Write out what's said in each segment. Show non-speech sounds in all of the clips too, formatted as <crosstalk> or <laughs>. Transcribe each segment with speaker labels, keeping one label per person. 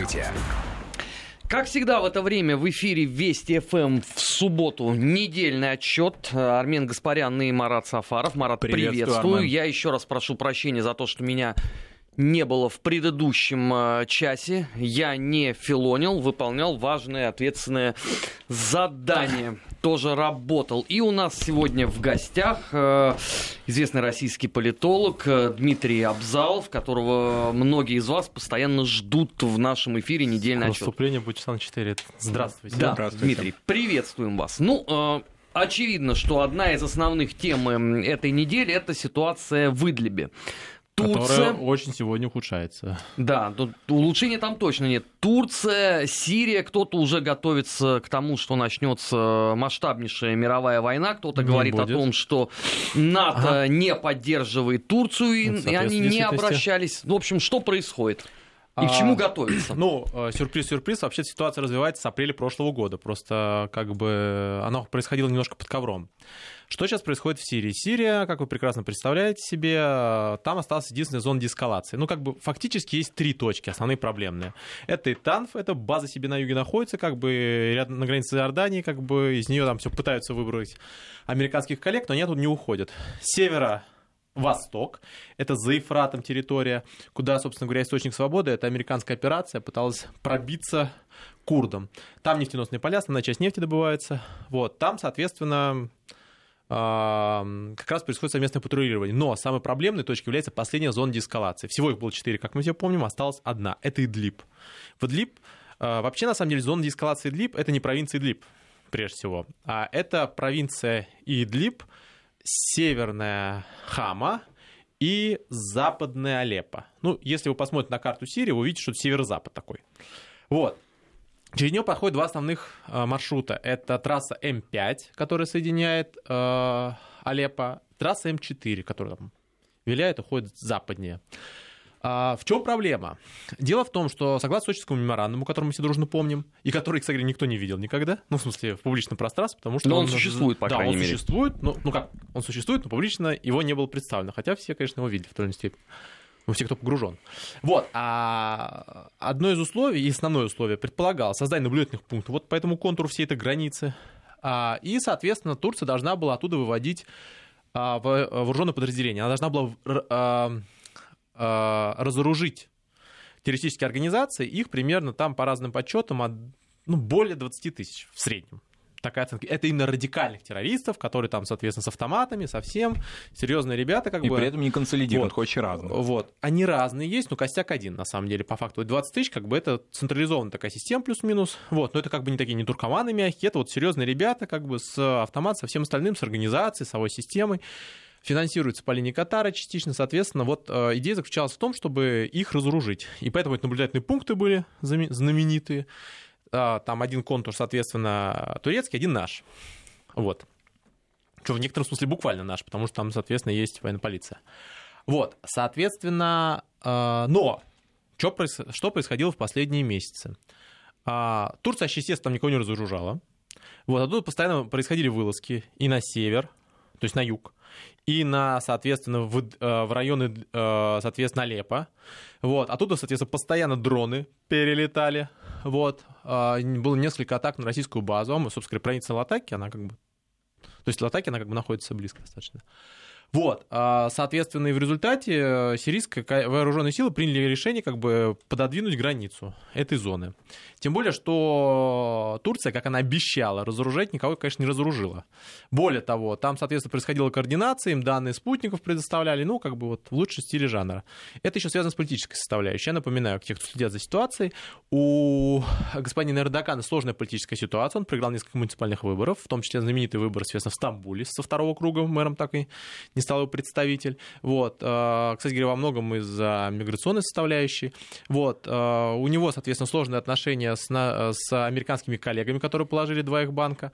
Speaker 1: события.
Speaker 2: Как всегда в это время в эфире Вести ФМ в субботу недельный отчет. Армен Гаспарян и Марат Сафаров. Марат, приветствую. приветствую. Я еще раз прошу прощения за то, что меня не было в предыдущем э, часе. Я не филонил, выполнял важное ответственное задание. Тоже работал. И у нас сегодня в гостях э, известный российский политолог э, Дмитрий Абзалов, которого многие из вас постоянно ждут в нашем эфире недельный отчет.
Speaker 3: Выступление будет часа 4. Здравствуйте.
Speaker 2: Да,
Speaker 3: Здравствуйте.
Speaker 2: Дмитрий, приветствуем вас. Ну, э, Очевидно, что одна из основных тем э, этой недели это ситуация в Идлибе.
Speaker 3: Турция... Которая очень сегодня ухудшается.
Speaker 2: Да, улучшения там точно нет. Турция, Сирия, кто-то уже готовится к тому, что начнется масштабнейшая мировая война, кто-то говорит будет. о том, что НАТО ага. не поддерживает Турцию, и, и они не обращались. В общем, что происходит? И к чему а, готовиться?
Speaker 3: Ну, э, сюрприз-сюрприз, вообще ситуация развивается с апреля прошлого года. Просто как бы она происходила немножко под ковром. Что сейчас происходит в Сирии? Сирия, как вы прекрасно представляете себе, там осталась единственная зона деэскалации. Ну, как бы фактически есть три точки основные проблемные. Это Итанф, это база себе на юге находится, как бы рядом на границе Иордании, как бы из нее там все пытаются выбрать американских коллег, но они оттуда не уходят. Севера Восток, это за Ефратом территория, куда, собственно говоря, источник свободы, это американская операция, пыталась пробиться курдам. Там нефтеносные поля, основная часть нефти добывается. Вот, там, соответственно, как раз происходит совместное патрулирование. Но самой проблемной точкой является последняя зона деэскалации. Всего их было четыре, как мы все помним, осталась одна. Это Идлиб. В Идлиб, а, вообще, на самом деле, зона деэскалации Идлиб — это не провинция Идлиб, прежде всего, а это провинция Идлиб, северная Хама и западная Алеппо. Ну, если вы посмотрите на карту Сирии, вы увидите, что это северо-запад такой. Вот. Через нее проходят два основных э, маршрута. Это трасса М5, которая соединяет э, Алеппо, трасса М4, которая там виляет, уходит западнее. А в чем проблема? Дело в том, что согласно Сочинскому меморандуму, который мы все дружно помним, и который, кстати, никто не видел никогда, ну, в смысле, в публичном пространстве, потому что...
Speaker 2: Но он, он существует, по
Speaker 3: да,
Speaker 2: крайней
Speaker 3: он
Speaker 2: мере.
Speaker 3: существует, ну, ну как, он существует, но публично его не было представлено, хотя все, конечно, его видели в той или иной степени ну, все, кто погружен. Вот, а одно из условий, и основное условие, предполагало создание наблюдательных пунктов вот по этому контуру всей этой границы. А, и, соответственно, Турция должна была оттуда выводить а, вооруженное подразделение. Она должна была а, а, разоружить террористические организации. Их примерно там, по разным подсчетам, от, ну, более 20 тысяч в среднем такая оценка. Это именно радикальных террористов, которые там, соответственно, с автоматами, совсем серьезные ребята, как
Speaker 2: и
Speaker 3: бы.
Speaker 2: И при этом не консолидируют, вот. очень разные.
Speaker 3: Вот. Они разные есть, но костяк один, на самом деле, по факту. 20 тысяч, как бы это централизованная такая система плюс-минус. Вот. Но это как бы не такие не туркоманы мягкие, это вот серьезные ребята, как бы с автоматом, со всем остальным, с организацией, с совой системой финансируется по линии Катара частично, соответственно, вот э, идея заключалась в том, чтобы их разоружить. И поэтому эти наблюдательные пункты были знаменитые. А, там один контур, соответственно, турецкий, один наш. Вот. Что в некотором смысле буквально наш, потому что там, соответственно, есть военная полиция. Вот, соответственно, а, но что, происходило в последние месяцы? А, Турция, естественно, там никого не разоружала. Вот, оттуда постоянно происходили вылазки и на север, то есть на юг, и на, соответственно, в, в районы, соответственно, Алеппо. Вот, оттуда, соответственно, постоянно дроны перелетали вот, а, было несколько атак на российскую базу, а, собственно говоря, провинция Латаки, она как бы... То есть Латаки, она как бы находится близко достаточно. Вот, а, соответственно, и в результате э, сирийские вооруженные силы приняли решение как бы пододвинуть границу этой зоны. Тем более, что Турция, как она обещала разоружать, никого, конечно, не разоружила. Более того, там, соответственно, происходила координация, им данные спутников предоставляли, ну, как бы вот в лучшем стиле жанра. Это еще связано с политической составляющей. Я напоминаю, тех, кто следят за ситуацией, у господина Эрдогана сложная политическая ситуация, он проиграл несколько муниципальных выборов, в том числе знаменитый выбор, связанный в Стамбуле со второго круга, мэром так и стал его представитель. Вот. Э, кстати говоря, во многом из-за миграционной составляющей. Вот. Э, у него, соответственно, сложные отношения с, с американскими коллегами, которые положили два их банка.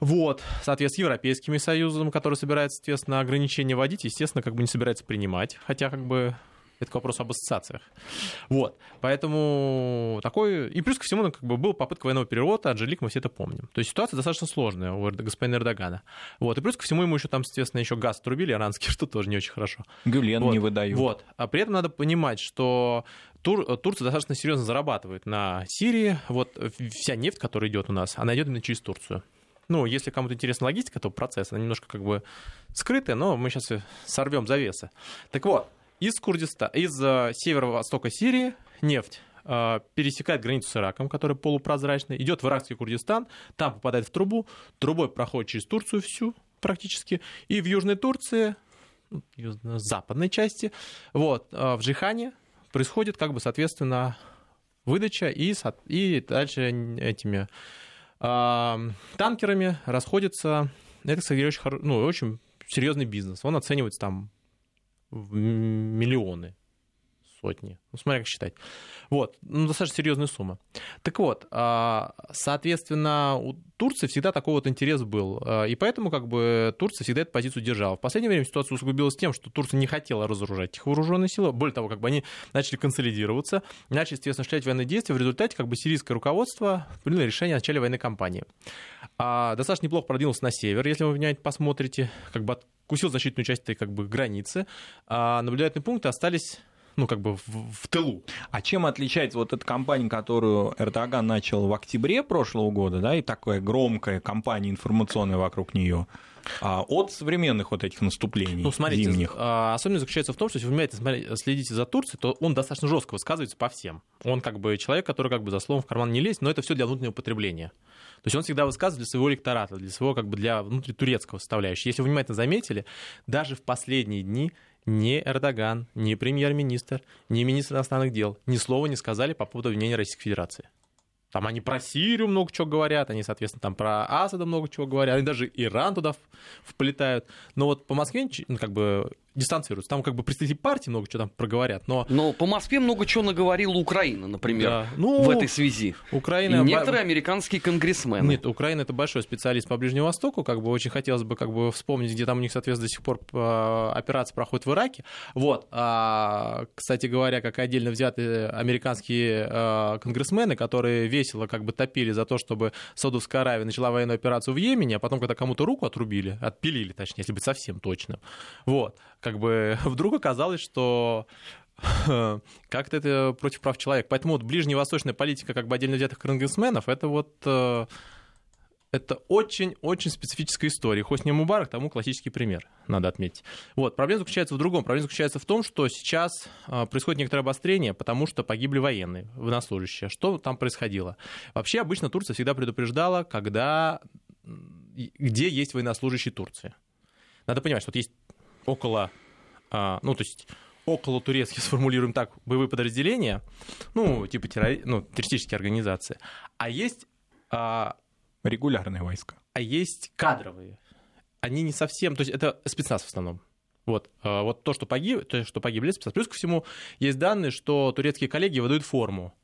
Speaker 3: Вот, соответственно, Европейским Союзом, который собирается, соответственно, ограничения вводить, естественно, как бы не собирается принимать, хотя как бы это вопрос об ассоциациях. Вот. Поэтому такой... И плюс ко всему, ну, как бы был попытка военного переворота, Анжелик, мы все это помним. То есть ситуация достаточно сложная у господина Эрдогана. Вот. И плюс ко всему ему еще там, естественно, еще газ трубили иранский, <laughs> что тоже не очень хорошо.
Speaker 2: Гюлен
Speaker 3: вот.
Speaker 2: не выдают.
Speaker 3: Вот. А при этом надо понимать, что Тур, Турция достаточно серьезно зарабатывает на Сирии. Вот вся нефть, которая идет у нас, она идет именно через Турцию. Ну, если кому-то интересна логистика этого процесса, она немножко как бы скрытая, но мы сейчас сорвем завесы. Так вот, из Курдистана, из э, северо-востока Сирии. Нефть э, пересекает границу с Ираком, которая полупрозрачная, идет в иракский Курдистан, там попадает в трубу, трубой проходит через Турцию всю практически, и в Южной Турции, ну, западной части, вот, э, в Джихане происходит, как бы, соответственно, выдача и, и дальше этими танкерами расходится, это, кстати, очень, ну, очень серьезный бизнес. Он оценивается там в миллионы, сотни. Ну, смотря как считать. Вот, ну, достаточно серьезная сумма. Так вот, а, соответственно, у Турции всегда такой вот интерес был. А, и поэтому, как бы, Турция всегда эту позицию держала. В последнее время ситуация усугубилась тем, что Турция не хотела разоружать их вооруженные силы. Более того, как бы они начали консолидироваться, начали, естественно, осуществлять военные действия. В результате, как бы, сирийское руководство приняло решение о начале военной кампании. А, достаточно неплохо продвинулся на север, если вы внимательно посмотрите, как бы откусил защитную часть этой как бы, границы. А наблюдательные пункты остались ну, как бы в, в тылу.
Speaker 1: А чем отличается вот эта кампания, которую Эрдоган начал в октябре прошлого года, да, и такая громкая кампания информационная вокруг нее, а, от современных вот этих наступлений
Speaker 3: ну, смотрите,
Speaker 1: зимних.
Speaker 3: А, особенность заключается в том, что если вы внимательно следите за Турцией, то он достаточно жестко высказывается по всем. Он как бы человек, который как бы за словом в карман не лезет, но это все для внутреннего потребления. То есть он всегда высказывает для своего электората, для своего как бы для внутритурецкого составляющего. Если вы внимательно заметили, даже в последние дни ни Эрдоган, ни премьер-министр, ни министр иностранных дел ни слова не сказали по поводу обвинения Российской Федерации. Там они про Сирию много чего говорят, они, соответственно, там про Асада много чего говорят, они даже Иран туда вплетают. Но вот по Москве, ну, как бы, дистанцируются. Там как бы представители партии много чего там проговорят, но...
Speaker 2: Но по Москве много чего наговорила Украина, например, да. ну, в этой связи.
Speaker 3: Украина...
Speaker 2: И некоторые американские конгрессмены.
Speaker 3: Нет, Украина это большой специалист по Ближнему Востоку, как бы очень хотелось бы как бы вспомнить, где там у них, соответственно, до сих пор а, операция проходит в Ираке. Вот. А, кстати говоря, как отдельно взятые американские а, конгрессмены, которые весело как бы топили за то, чтобы Саудовская Аравия начала военную операцию в Йемене, а потом, когда кому-то руку отрубили, отпилили, точнее, если быть совсем точным, вот, как бы <laughs> вдруг оказалось, что <laughs> как-то это против прав человека. Поэтому вот ближневосточная политика как бы отдельно взятых конгрессменов, это вот э, это очень-очень специфическая история. Хосни Мубарак тому классический пример, надо отметить. Вот, проблема заключается в другом. Проблема заключается в том, что сейчас э, происходит некоторое обострение, потому что погибли военные, военнослужащие. Что там происходило? Вообще, обычно Турция всегда предупреждала, когда, где есть военнослужащие Турции. Надо понимать, что вот есть около, а, ну, то есть около турецких, <laughs> сформулируем так, боевые подразделения, ну, типа террори... ну, террористические организации, а есть... А...
Speaker 1: Регулярные войска.
Speaker 3: А есть кадровые. Они не совсем... То есть это спецназ в основном. Вот, а, вот то, что, погиб, то, что погибли спецназ. Плюс ко всему, есть данные, что турецкие коллеги выдают форму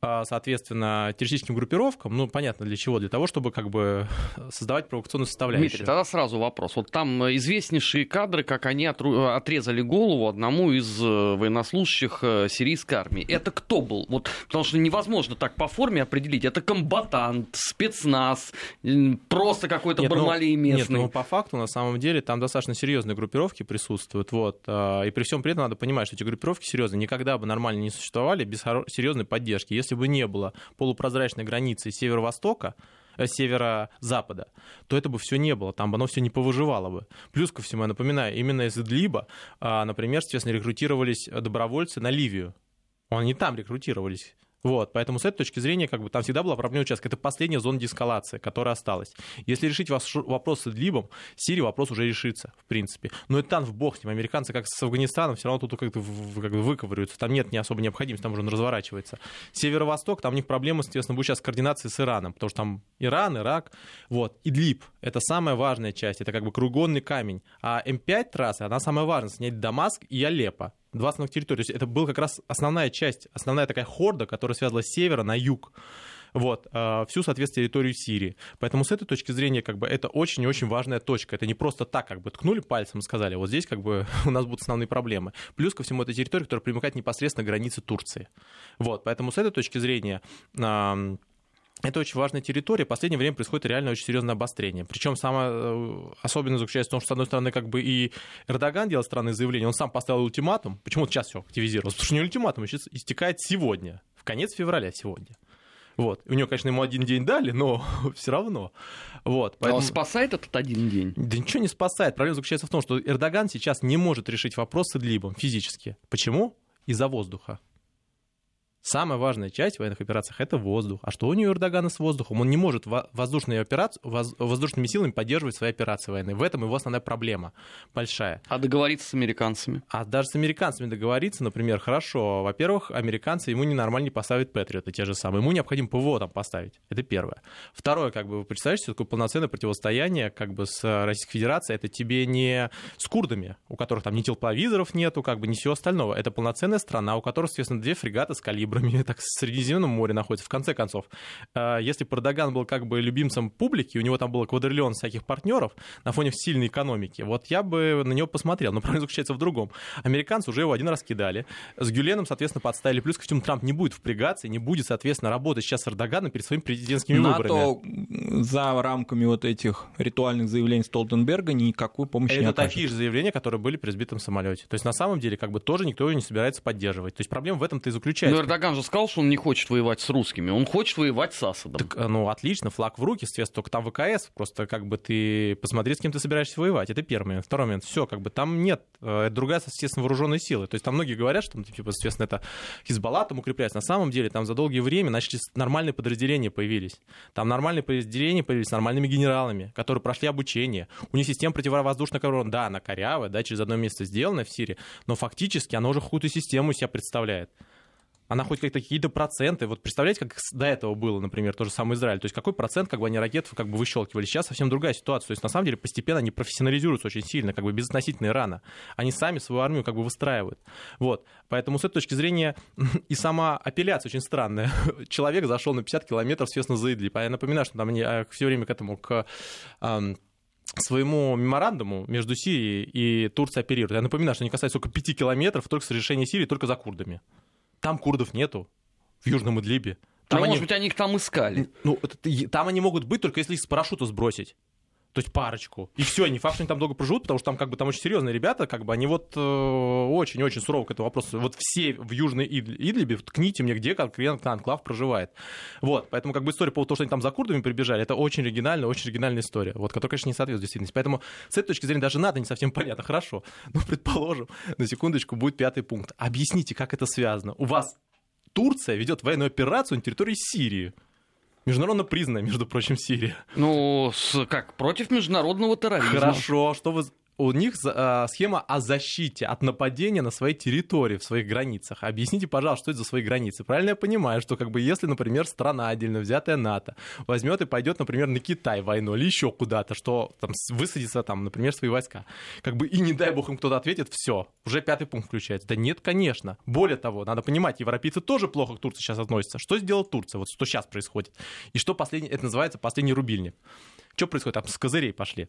Speaker 3: соответственно, террористическим группировкам, ну, понятно для чего, для того, чтобы как бы создавать провокационную составляющую.
Speaker 2: Дмитрий, тогда сразу вопрос. Вот там известнейшие кадры, как они отрезали голову одному из э, военнослужащих э, сирийской армии. Это кто был? Вот, потому что невозможно так по форме определить. Это комбатант, спецназ, просто какой-то нет, Бармалей
Speaker 3: ну,
Speaker 2: местный.
Speaker 3: Нет, ну, по факту, на самом деле, там достаточно серьезные группировки присутствуют. Вот. А, и при всем при этом надо понимать, что эти группировки серьезные никогда бы нормально не существовали без серьезной поддержки. Если бы не было полупрозрачной границы северо-востока, э, северо-запада, то это бы все не было, там бы оно все не повыживало бы. Плюс ко всему, я напоминаю, именно из Идлиба, а, например, честно, рекрутировались добровольцы на Ливию. Они там рекрутировались. Вот, поэтому с этой точки зрения, как бы там всегда была проблема участка. Это последняя зона деэскалации, которая осталась. Если решить ваш вопрос с Идлибом, Сирии вопрос уже решится, в принципе. Но это там в бог с ним. Американцы, как с Афганистаном, все равно тут как-то как выковыриваются. Там нет не особо необходимости, там уже он разворачивается. Северо-восток, там у них проблемы, соответственно, будет сейчас координации с Ираном, потому что там Иран, Ирак. Вот. Идлиб — это самая важная часть, это как бы кругонный камень. А М5 трасса, она самая важная, снять Дамаск и Алеппо два основных территории. То есть это была как раз основная часть, основная такая хорда, которая связывала с севера на юг вот, а, всю, соответственно, территорию Сирии. Поэтому с этой точки зрения, как бы, это очень и очень важная точка. Это не просто так, как бы, ткнули пальцем и сказали, вот здесь, как бы, <laughs> у нас будут основные проблемы. Плюс ко всему, это территория, которая примыкает непосредственно к границе Турции. Вот, поэтому с этой точки зрения это очень важная территория. В последнее время происходит реально очень серьезное обострение. Причем самое э, особенное заключается в том, что, с одной стороны, как бы и Эрдоган делал странные заявления, он сам поставил ультиматум. Почему сейчас все активизировалось? Потому что не ультиматум, сейчас истекает сегодня, в конец февраля сегодня. Вот. У него, конечно, ему один день дали, но <laughs> все равно. Вот.
Speaker 2: Поэтому... А он спасает этот один день?
Speaker 3: Да ничего не спасает. Проблема заключается в том, что Эрдоган сейчас не может решить вопрос с Идлибом физически. Почему? Из-за воздуха. Самая важная часть в военных операциях это воздух. А что у него Эрдогана с воздухом? Он не может воздушные операции, воздушными силами поддерживать свои операции военные. В этом его основная проблема большая.
Speaker 2: А договориться с американцами?
Speaker 3: А даже с американцами договориться, например, хорошо. Во-первых, американцы ему ненормально не поставят Патриоты те же самые. Ему необходимо ПВО там поставить. Это первое. Второе, как бы вы представляете, что такое полноценное противостояние как бы с Российской Федерацией. Это тебе не с курдами, у которых там ни тепловизоров нету, как бы ни всего остального. Это полноценная страна, у которой, соответственно, две фрегаты с калибром калибрами, <laughs> так в Средиземном море находится. В конце концов, э, если Пардаган был как бы любимцем публики, у него там было квадриллион всяких партнеров на фоне сильной экономики, вот я бы на него посмотрел. Но <laughs> проблема заключается в другом. Американцы уже его один раз кидали. С Гюленом, соответственно, подставили. Плюс ко всему, Трамп не будет впрягаться и не будет, соответственно, работать сейчас с Эрдоганом перед своими президентскими
Speaker 1: НАТО
Speaker 3: выборами.
Speaker 1: за рамками вот этих ритуальных заявлений Столтенберга никакой помощи
Speaker 3: Это
Speaker 1: не
Speaker 3: окажет. такие же заявления, которые были при сбитом самолете. То есть на самом деле как бы тоже никто его не собирается поддерживать. То есть проблема в этом-то и заключается.
Speaker 2: Но Эрдоган же сказал, что он не хочет воевать с русскими, он хочет воевать с Асадом.
Speaker 3: Так, ну, отлично, флаг в руки, естественно, только там ВКС, просто как бы ты посмотри, с кем ты собираешься воевать, это первый момент. Второй момент, все, как бы там нет, э, это другая, естественно, вооруженная сила. То есть там многие говорят, что, типа, естественно, это Хизбалла там укрепляется. На самом деле там за долгие время, значит, нормальные подразделения появились. Там нормальные подразделения появились с нормальными генералами, которые прошли обучение. У них система противовоздушной обороны, да, она корявая, да, через одно место сделана в Сирии, но фактически она уже какую-то систему себя представляет она хоть какие-то проценты. Вот представляете, как до этого было, например, то же самое Израиль. То есть какой процент как бы они ракет как бы выщелкивали. Сейчас совсем другая ситуация. То есть на самом деле постепенно они профессионализируются очень сильно, как бы безотносительно Ирана. Они сами свою армию как бы выстраивают. Вот. Поэтому с этой точки зрения <laughs> и сама апелляция очень странная. <laughs> Человек зашел на 50 километров, естественно, за Идлиб. А я напоминаю, что там они а, все время к этому, к своему меморандуму между Сирией и Турцией оперируют. Я напоминаю, что они касаются только 5 километров только с решения Сирии, только за курдами. Там курдов нету, в Южном Идлибе.
Speaker 2: Там ну, они... может быть, они их там искали.
Speaker 3: Ну, это, там они могут быть, только если их с парашюта сбросить. То есть парочку. И все, не факт, что они там долго проживут, потому что там как бы там очень серьезные ребята, как бы они вот э, очень-очень сурово к этому вопросу. Вот все в Южной Идлибе, ткните мне, где конкретно анклав проживает. Вот, поэтому как бы история по тому, что они там за курдами прибежали, это очень оригинальная, очень оригинальная история, вот, которая, конечно, не соответствует действительности. Поэтому с этой точки зрения даже надо не совсем понятно, хорошо. Но предположим, на секундочку будет пятый пункт. Объясните, как это связано. У вас Турция ведет военную операцию на территории Сирии. Международно признанная, между прочим, Сирия.
Speaker 2: Ну, с, как, против международного терроризма.
Speaker 3: Хорошо, что вы у них э, схема о защите от нападения на своей территории, в своих границах. Объясните, пожалуйста, что это за свои границы. Правильно я понимаю, что как бы если, например, страна отдельно взятая НАТО возьмет и пойдет, например, на Китай войну или еще куда-то, что там высадится там, например, свои войска, как бы и не дай бог им кто-то ответит, все, уже пятый пункт включается. Да нет, конечно. Более того, надо понимать, европейцы тоже плохо к Турции сейчас относятся. Что сделала Турция? Вот что сейчас происходит? И что последний, это называется последний рубильник. Что происходит? Там с козырей пошли.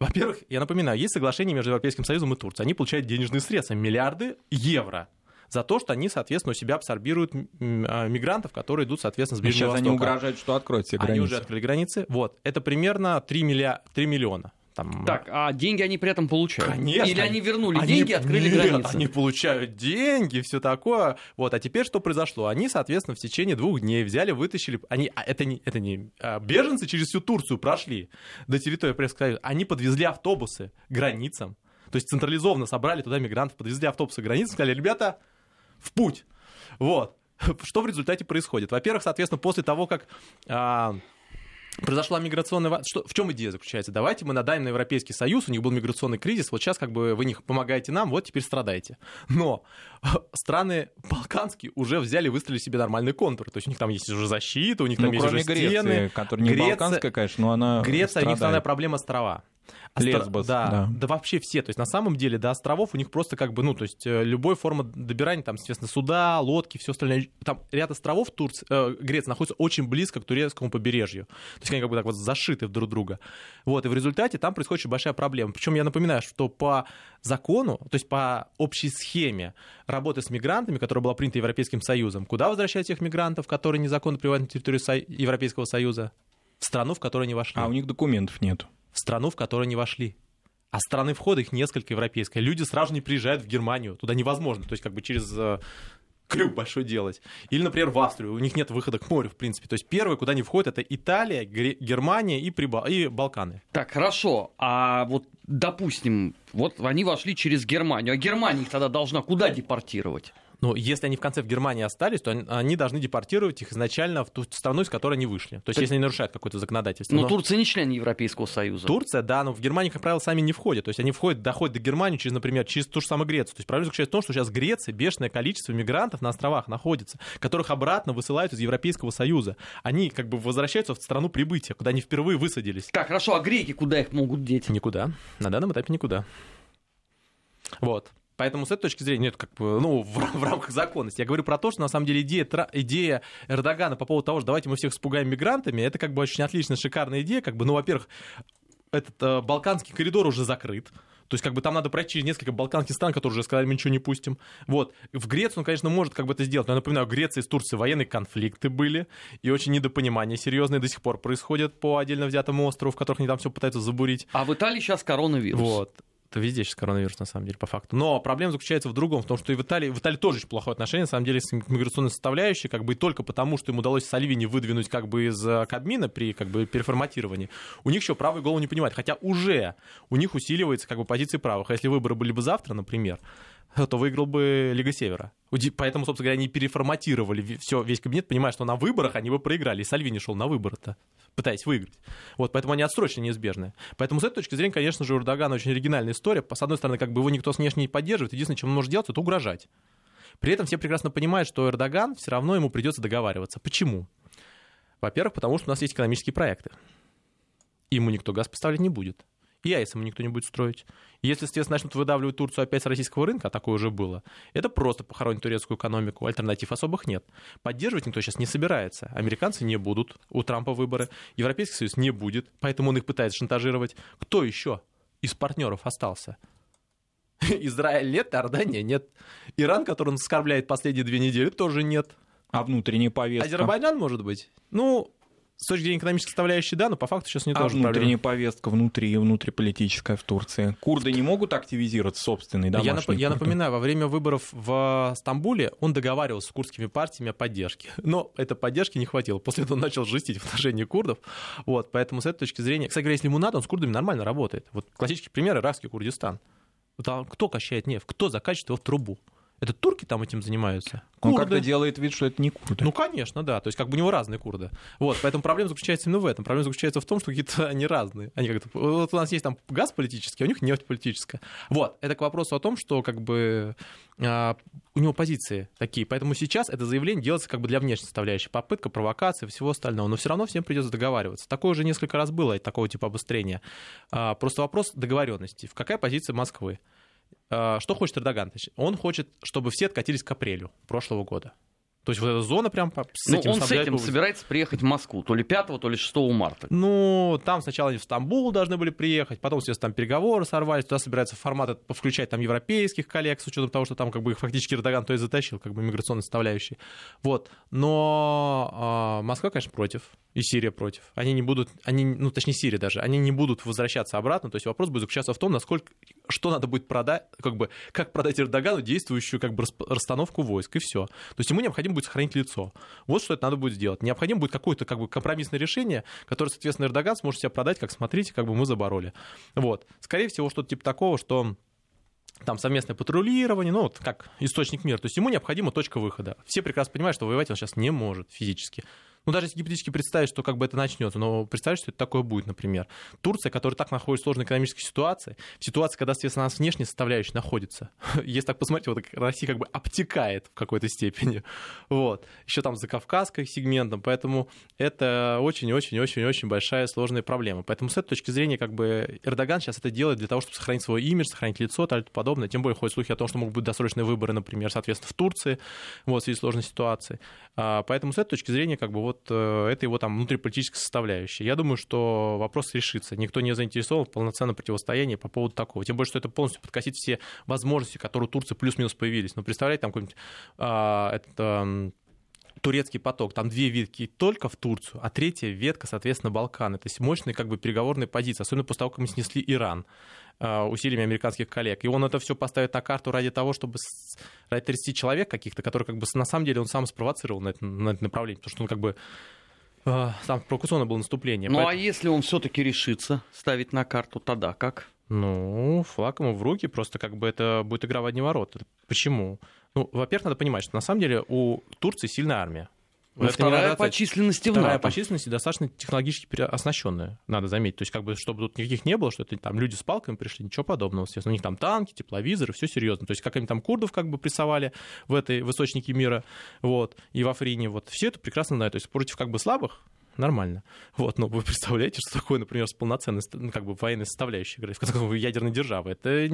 Speaker 3: Во-первых, я напоминаю, есть соглашение между Европейским Союзом и Турцией. Они получают денежные средства, миллиарды евро за то, что они, соответственно, у себя абсорбируют а, мигрантов, которые идут, соответственно, с Ближнего
Speaker 1: Сейчас
Speaker 3: Востока.
Speaker 1: они угрожают, что откроют все границы.
Speaker 3: Они уже открыли границы. Вот. Это примерно 3, милля... 3 миллиона.
Speaker 2: Там... Так, а деньги они при этом получают?
Speaker 3: Конечно.
Speaker 2: Или они вернули они... деньги, открыли
Speaker 3: Нет,
Speaker 2: границы?
Speaker 3: они получают деньги, все такое. Вот, а теперь что произошло? Они, соответственно, в течение двух дней взяли, вытащили... Они... А это не, это не а, беженцы через всю Турцию прошли до территории Пресс-Союза. Они подвезли автобусы границам. То есть централизованно собрали туда мигрантов, подвезли автобусы границам, сказали, ребята, в путь. Вот. <laughs> Что в результате происходит? Во-первых, соответственно, после того, как... А, произошла миграционная... Что, в чем идея заключается? Давайте мы надаем на Европейский Союз, у них был миграционный кризис, вот сейчас как бы вы них помогаете нам, вот теперь страдаете. Но <laughs> страны балканские уже взяли, выстроили себе нормальный контур, то есть у них там есть уже защита, у них там ну, есть
Speaker 1: кроме
Speaker 3: уже стены.
Speaker 1: Греции, которая не Греция, балканская, конечно, но она
Speaker 3: Греция,
Speaker 1: страдает.
Speaker 3: у них основная проблема острова. Остро... Лесбос, да, да. Да вообще все. То есть на самом деле до островов у них просто как бы, ну, то есть э, любой форма добирания, там, естественно, суда, лодки, все остальное. Там ряд островов Турции, э, Греция находится очень близко к турецкому побережью. То есть они как бы так вот зашиты друг друга. Вот, и в результате там происходит очень большая проблема. Причем я напоминаю, что по закону, то есть по общей схеме работы с мигрантами, которая была принята Европейским Союзом, куда возвращать тех мигрантов, которые незаконно прибывают на территорию Европейского Союза? В страну, в которую они вошли.
Speaker 1: А у них документов нет
Speaker 3: в страну, в которую они вошли. А страны входа их несколько европейские. Люди сразу не приезжают в Германию. Туда невозможно. То есть как бы через э, крюк большой делать. Или, например, в Австрию. У них нет выхода к морю, в принципе. То есть первые, куда они входят, это Италия, Германия и, Прибал... и Балканы.
Speaker 2: Так, хорошо. А вот, допустим, вот они вошли через Германию. А Германия их тогда должна куда депортировать?
Speaker 3: Но если они в конце в Германии остались, то они должны депортировать их изначально в ту страну, из которой они вышли. То есть, так... если они нарушают какое-то законодательство.
Speaker 2: Но, но Турция не член Европейского Союза.
Speaker 3: Турция, да, но в Германии, как правило, сами не входят. То есть они входят, доходят до Германии через, например, через ту же самую Грецию. То есть проблема заключается в том, что сейчас в Греции бешеное количество мигрантов на островах находится, которых обратно высылают из Европейского Союза. Они как бы возвращаются в страну прибытия, куда они впервые высадились.
Speaker 2: Так, хорошо, а греки куда их могут деть?
Speaker 3: Никуда. На данном этапе никуда. Вот. Поэтому с этой точки зрения, нет, как бы, ну, <laughs> в, в рамках законности. Я говорю про то, что на самом деле идея, идея Эрдогана по поводу того, что давайте мы всех спугаем мигрантами, это как бы очень отличная, шикарная идея. Как бы, ну, во-первых, этот э, Балканский коридор уже закрыт. То есть, как бы там надо пройти через несколько балканских стран, которые уже сказали, мы ничего не пустим. Вот. В Грецию он, конечно, может как бы это сделать. Но я напоминаю, в Греции с Турцией военные конфликты были, и очень недопонимания серьезные до сих пор происходят по отдельно взятому острову, в которых они там все пытаются забурить.
Speaker 2: А в Италии сейчас коронавирус.
Speaker 3: Вот это везде сейчас коронавирус, на самом деле, по факту. Но проблема заключается в другом, в том, что и в Италии, в Италии тоже очень плохое отношение, на самом деле, с миграционной составляющей, как бы и только потому, что им удалось Сальвини выдвинуть как бы из э, Кабмина при как бы переформатировании, у них еще правый голову не понимает, хотя уже у них усиливается как бы позиции правых. А если выборы были бы завтра, например, <laughs> то выиграл бы Лига Севера. Поэтому, собственно говоря, они переформатировали все, весь кабинет, понимая, что на выборах они бы проиграли. И Сальвини шел на выборы-то, пытаясь выиграть. Вот, поэтому они отсрочно неизбежны. Поэтому с этой точки зрения, конечно же, у Эрдогана очень оригинальная история. С одной стороны, как бы его никто внешне не поддерживает. Единственное, чем он может делать, это угрожать. При этом все прекрасно понимают, что Эрдоган все равно ему придется договариваться. Почему? Во-первых, потому что у нас есть экономические проекты. Ему никто газ поставлять не будет и АЭС ему никто не будет строить. если, естественно, начнут выдавливать Турцию опять с российского рынка, а такое уже было, это просто похоронит турецкую экономику, альтернатив особых нет. Поддерживать никто сейчас не собирается. Американцы не будут, у Трампа выборы, Европейский Союз не будет, поэтому он их пытается шантажировать. Кто еще из партнеров остался? <laughs> Израиль нет, Иордания нет. Иран, который он оскорбляет последние две недели, тоже нет.
Speaker 1: А внутренняя повестка?
Speaker 3: Азербайджан, может быть? Ну, с точки зрения экономической составляющей, да, но по факту сейчас не
Speaker 1: а
Speaker 3: тоже
Speaker 1: внутренняя проблема. повестка внутри, внутриполитическая в Турции. Курды не могут активизировать собственный домашний
Speaker 3: я, нап- я напоминаю, во время выборов в Стамбуле он договаривался с курдскими партиями о поддержке. Но этой поддержки не хватило. После этого он начал жестить в отношении курдов. Вот, поэтому с этой точки зрения... Кстати говоря, если ему надо, он с курдами нормально работает. Вот классический пример — иракский Курдистан. Вот, кто качает нефть? Кто закачивает его в трубу? Это турки там этим занимаются?
Speaker 1: Курды. Он как-то делает вид, что это не курды.
Speaker 3: Ну, конечно, да. То есть, как бы у него разные курды. Вот, поэтому проблема заключается именно в этом. Проблема заключается в том, что какие-то они разные. Они как-то... Вот у нас есть там газ политический, а у них нефть политическая. Вот, это к вопросу о том, что как бы а, у него позиции такие. Поэтому сейчас это заявление делается как бы для внешней составляющей. Попытка, провокация, всего остального. Но все равно всем придется договариваться. Такое уже несколько раз было, такого типа обострения. А, просто вопрос договоренности. В какая позиция Москвы? А, что хочет Эрдоган? Он хочет, чтобы все откатились к апрелю прошлого года. То есть вот эта зона прям с
Speaker 2: ну, этим он с этим собирается приехать в Москву, то ли 5, то ли 6 марта.
Speaker 3: Ну, там сначала они в Стамбул должны были приехать, потом, естественно, там переговоры сорвались, туда собирается формат включать там европейских коллег, с учетом того, что там как бы их фактически Эрдоган то и затащил, как бы миграционной составляющей. Вот. Но э, Москва, конечно, против, и Сирия против. Они не будут, они, ну, точнее, Сирия даже, они не будут возвращаться обратно, то есть вопрос будет заключаться в том, насколько, что надо будет продать, как бы, как продать Эрдогану действующую как бы расстановку войск, и все. То есть ему необходимо необходимо будет сохранить лицо. Вот что это надо будет сделать. Необходимо будет какое-то как бы компромиссное решение, которое, соответственно, Эрдоган сможет себя продать, как смотрите, как бы мы забороли. Вот. Скорее всего, что-то типа такого, что там совместное патрулирование, ну, вот как источник мира. То есть ему необходима точка выхода. Все прекрасно понимают, что воевать он сейчас не может физически. Ну, даже если гипотетически представить, что как бы это начнется, но представить, что это такое будет, например. Турция, которая так находится в сложной экономической ситуации, в ситуации, когда, соответственно, у нас внешняя составляющая находится. <laughs> Если так посмотреть, вот Россия как бы обтекает в какой-то степени. <laughs> Вот. Еще там за Кавказской сегментом, поэтому это очень-очень-очень-очень большая сложная проблема. Поэтому с этой точки зрения как бы Эрдоган сейчас это делает для того, чтобы сохранить свой имидж, сохранить лицо и тому подобное. Тем более ходят слухи о том, что могут быть досрочные выборы, например, соответственно, в Турции, вот, в связи с сложной ситуацией. А, поэтому с этой точки зрения как бы вот э, это его там внутриполитическая составляющая. Я думаю, что вопрос решится. Никто не заинтересован в полноценном противостоянии по поводу такого. Тем более, что это полностью подкосит все возможности, которые у Турции плюс-минус появились. Ну, представляете, там какой-нибудь а, это, турецкий поток, там две ветки только в Турцию, а третья ветка, соответственно, Балканы. То есть мощные как бы переговорные позиции, особенно после того, как мы снесли Иран а, усилиями американских коллег. И он это все поставит на карту ради того, чтобы ради 30 человек каких-то, которые как бы на самом деле он сам спровоцировал на это, на это направление, потому что он как бы а, там провокационное было наступление.
Speaker 2: Ну Поэтому... а если он все-таки решится ставить на карту, тогда как?
Speaker 3: Ну, флаг ему в руки, просто как бы это будет игра в одни ворота. Почему? Ну, во-первых, надо понимать, что на самом деле у Турции сильная армия.
Speaker 2: Ну, вторая по численности
Speaker 3: в Вторая по численности достаточно технологически оснащенная, надо заметить. То есть, как бы, чтобы тут никаких не было, что это там люди с палками пришли, ничего подобного. Естественно, у них там танки, тепловизоры, все серьезно. То есть, как они там курдов как бы прессовали в этой в источнике мира, вот, и в Африне, вот, все это прекрасно знают. То есть, против как бы слабых нормально. Вот, но вы представляете, что такое, например, с полноценной, ну, как бы, военной составляющей, в конце концов, ядерной державы. Это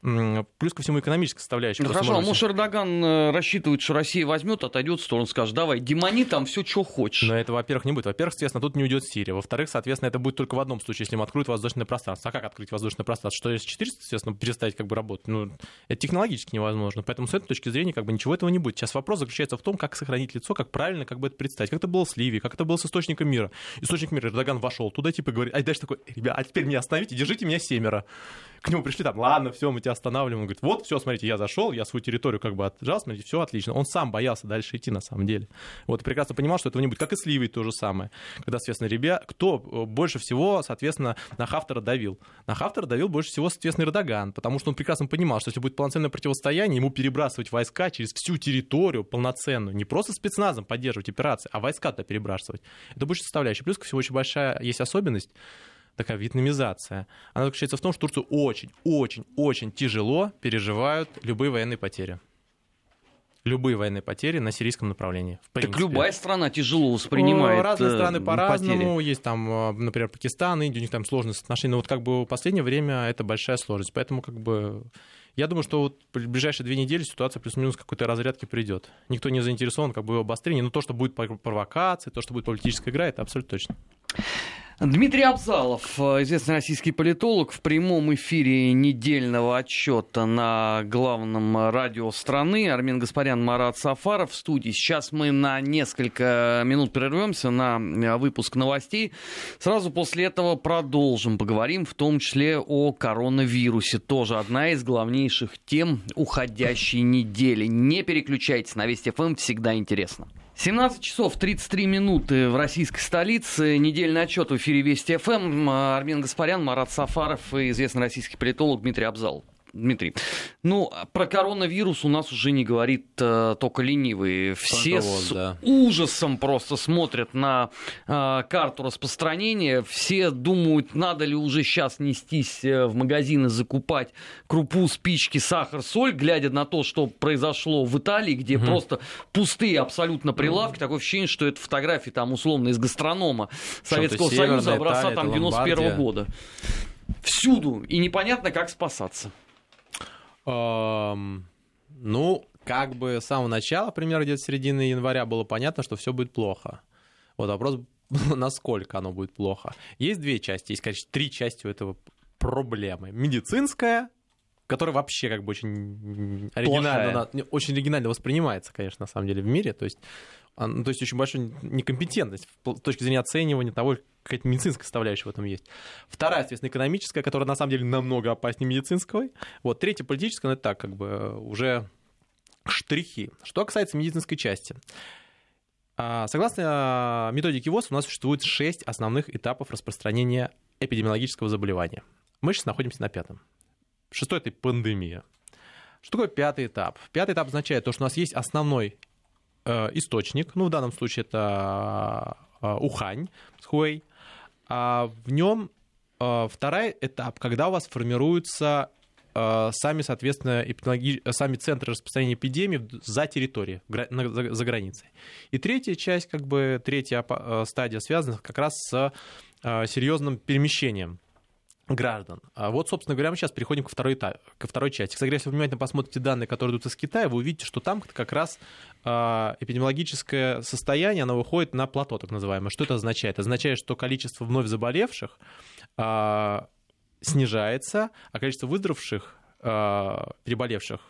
Speaker 3: плюс ко всему экономическая составляющая.
Speaker 2: Ну, хорошо, а может Эрдоган э, рассчитывает, что Россия возьмет, отойдет в сторону, скажет, давай, демони там все, что хочешь.
Speaker 3: Но это, во-первых, не будет. Во-первых, соответственно, тут не уйдет Сирия. Во-вторых, соответственно, это будет только в одном случае, если им откроют воздушное пространство. А как открыть воздушное пространство? Что если 400, соответственно, перестать как бы работать? Ну, это технологически невозможно. Поэтому с этой точки зрения как бы ничего этого не будет. Сейчас вопрос заключается в том, как сохранить лицо, как правильно как бы это представить. Как это было с Ливией, как это было с источником мира. Источник мира, Эрдоган вошел туда, типа, говорит, а дальше такой, ребят, а теперь меня остановите, держите меня семеро к нему пришли там, ладно, все, мы тебя останавливаем. Он говорит, вот, все, смотрите, я зашел, я свою территорию как бы отжал, смотрите, все отлично. Он сам боялся дальше идти на самом деле. Вот, прекрасно понимал, что этого не будет. Как и с Ливией то же самое. Когда, соответственно, ребят, кто э, больше всего, соответственно, на Хафтера давил? На Хафтера давил больше всего, соответственно, Эрдоган, потому что он прекрасно понимал, что если будет полноценное противостояние, ему перебрасывать войска через всю территорию полноценную, не просто спецназом поддерживать операции, а войска-то перебрасывать. Это будет составляющая. Плюс ко всему очень большая есть особенность, такая вьетнамизация, она заключается в том, что Турцию очень-очень-очень тяжело переживают любые военные потери любые военные потери на сирийском направлении.
Speaker 2: В так любая страна тяжело воспринимает
Speaker 3: Разные э, страны по-разному. Есть там, э, например, Пакистан, Индия, у них там сложные отношения. Но вот как бы в последнее время это большая сложность. Поэтому как бы я думаю, что вот в ближайшие две недели ситуация плюс-минус какой-то разрядки придет. Никто не заинтересован как бы в обострении, но то, что будет провокация, то, что будет политическая игра, это абсолютно точно.
Speaker 2: Дмитрий Абзалов, известный российский политолог, в прямом эфире недельного отчета на главном радио страны. Армен Гаспарян, Марат Сафаров в студии. Сейчас мы на несколько минут прервемся на выпуск новостей. Сразу после этого продолжим. Поговорим в том числе о коронавирусе. Тоже одна из главнейших тем уходящей недели. Не переключайтесь на Вести ФМ, всегда интересно. 17 часов 33 минуты в российской столице. Недельный отчет в эфире Вести ФМ. Армен Гаспарян, Марат Сафаров и известный российский политолог Дмитрий Абзал. Дмитрий, ну, про коронавирус у нас уже не говорит э, только ленивый. Все с да. ужасом просто смотрят на э, карту распространения. Все думают, надо ли уже сейчас нестись э, в магазины, закупать крупу, спички, сахар, соль, глядя на то, что произошло в Италии, где угу. просто пустые абсолютно прилавки. Угу. Такое ощущение, что это фотографии там условно из гастронома Советского Союза образца там 91 -го года. Всюду. И непонятно, как спасаться.
Speaker 3: Ну, как бы с самого начала, примерно где-то середины января, было понятно, что все будет плохо. Вот вопрос, <laughs> насколько оно будет плохо. Есть две части, есть, конечно, три части у этого проблемы. Медицинская, которая вообще как бы очень оригинально, очень оригинально воспринимается, конечно, на самом деле в мире. То есть, ну, то есть очень большая некомпетентность с точки зрения оценивания того, какая-то медицинская составляющая в этом есть. Вторая, естественно, экономическая, которая на самом деле намного опаснее медицинской. Вот третья политическая, ну это так, как бы уже штрихи. Что касается медицинской части. А, согласно а, методике ВОЗ, у нас существует шесть основных этапов распространения эпидемиологического заболевания. Мы сейчас находимся на пятом. Шестой — это пандемия. Что такое пятый этап? Пятый этап означает то, что у нас есть основной источник, ну, в данном случае это Ухань, Хуэй, а в нем второй этап, когда у вас формируются сами, соответственно, эпидемиологи... сами центры распространения эпидемии за территорией, за границей. И третья часть, как бы третья стадия связана как раз с серьезным перемещением граждан. А вот, собственно говоря, мы сейчас переходим ко второй, ко второй части. Кстати, если вы внимательно посмотрите данные, которые идут из Китая, вы увидите, что там как раз а, эпидемиологическое состояние, оно выходит на плато, так называемое. Что это означает? Это означает, что количество вновь заболевших а, снижается, а количество выздоровевших, переболевших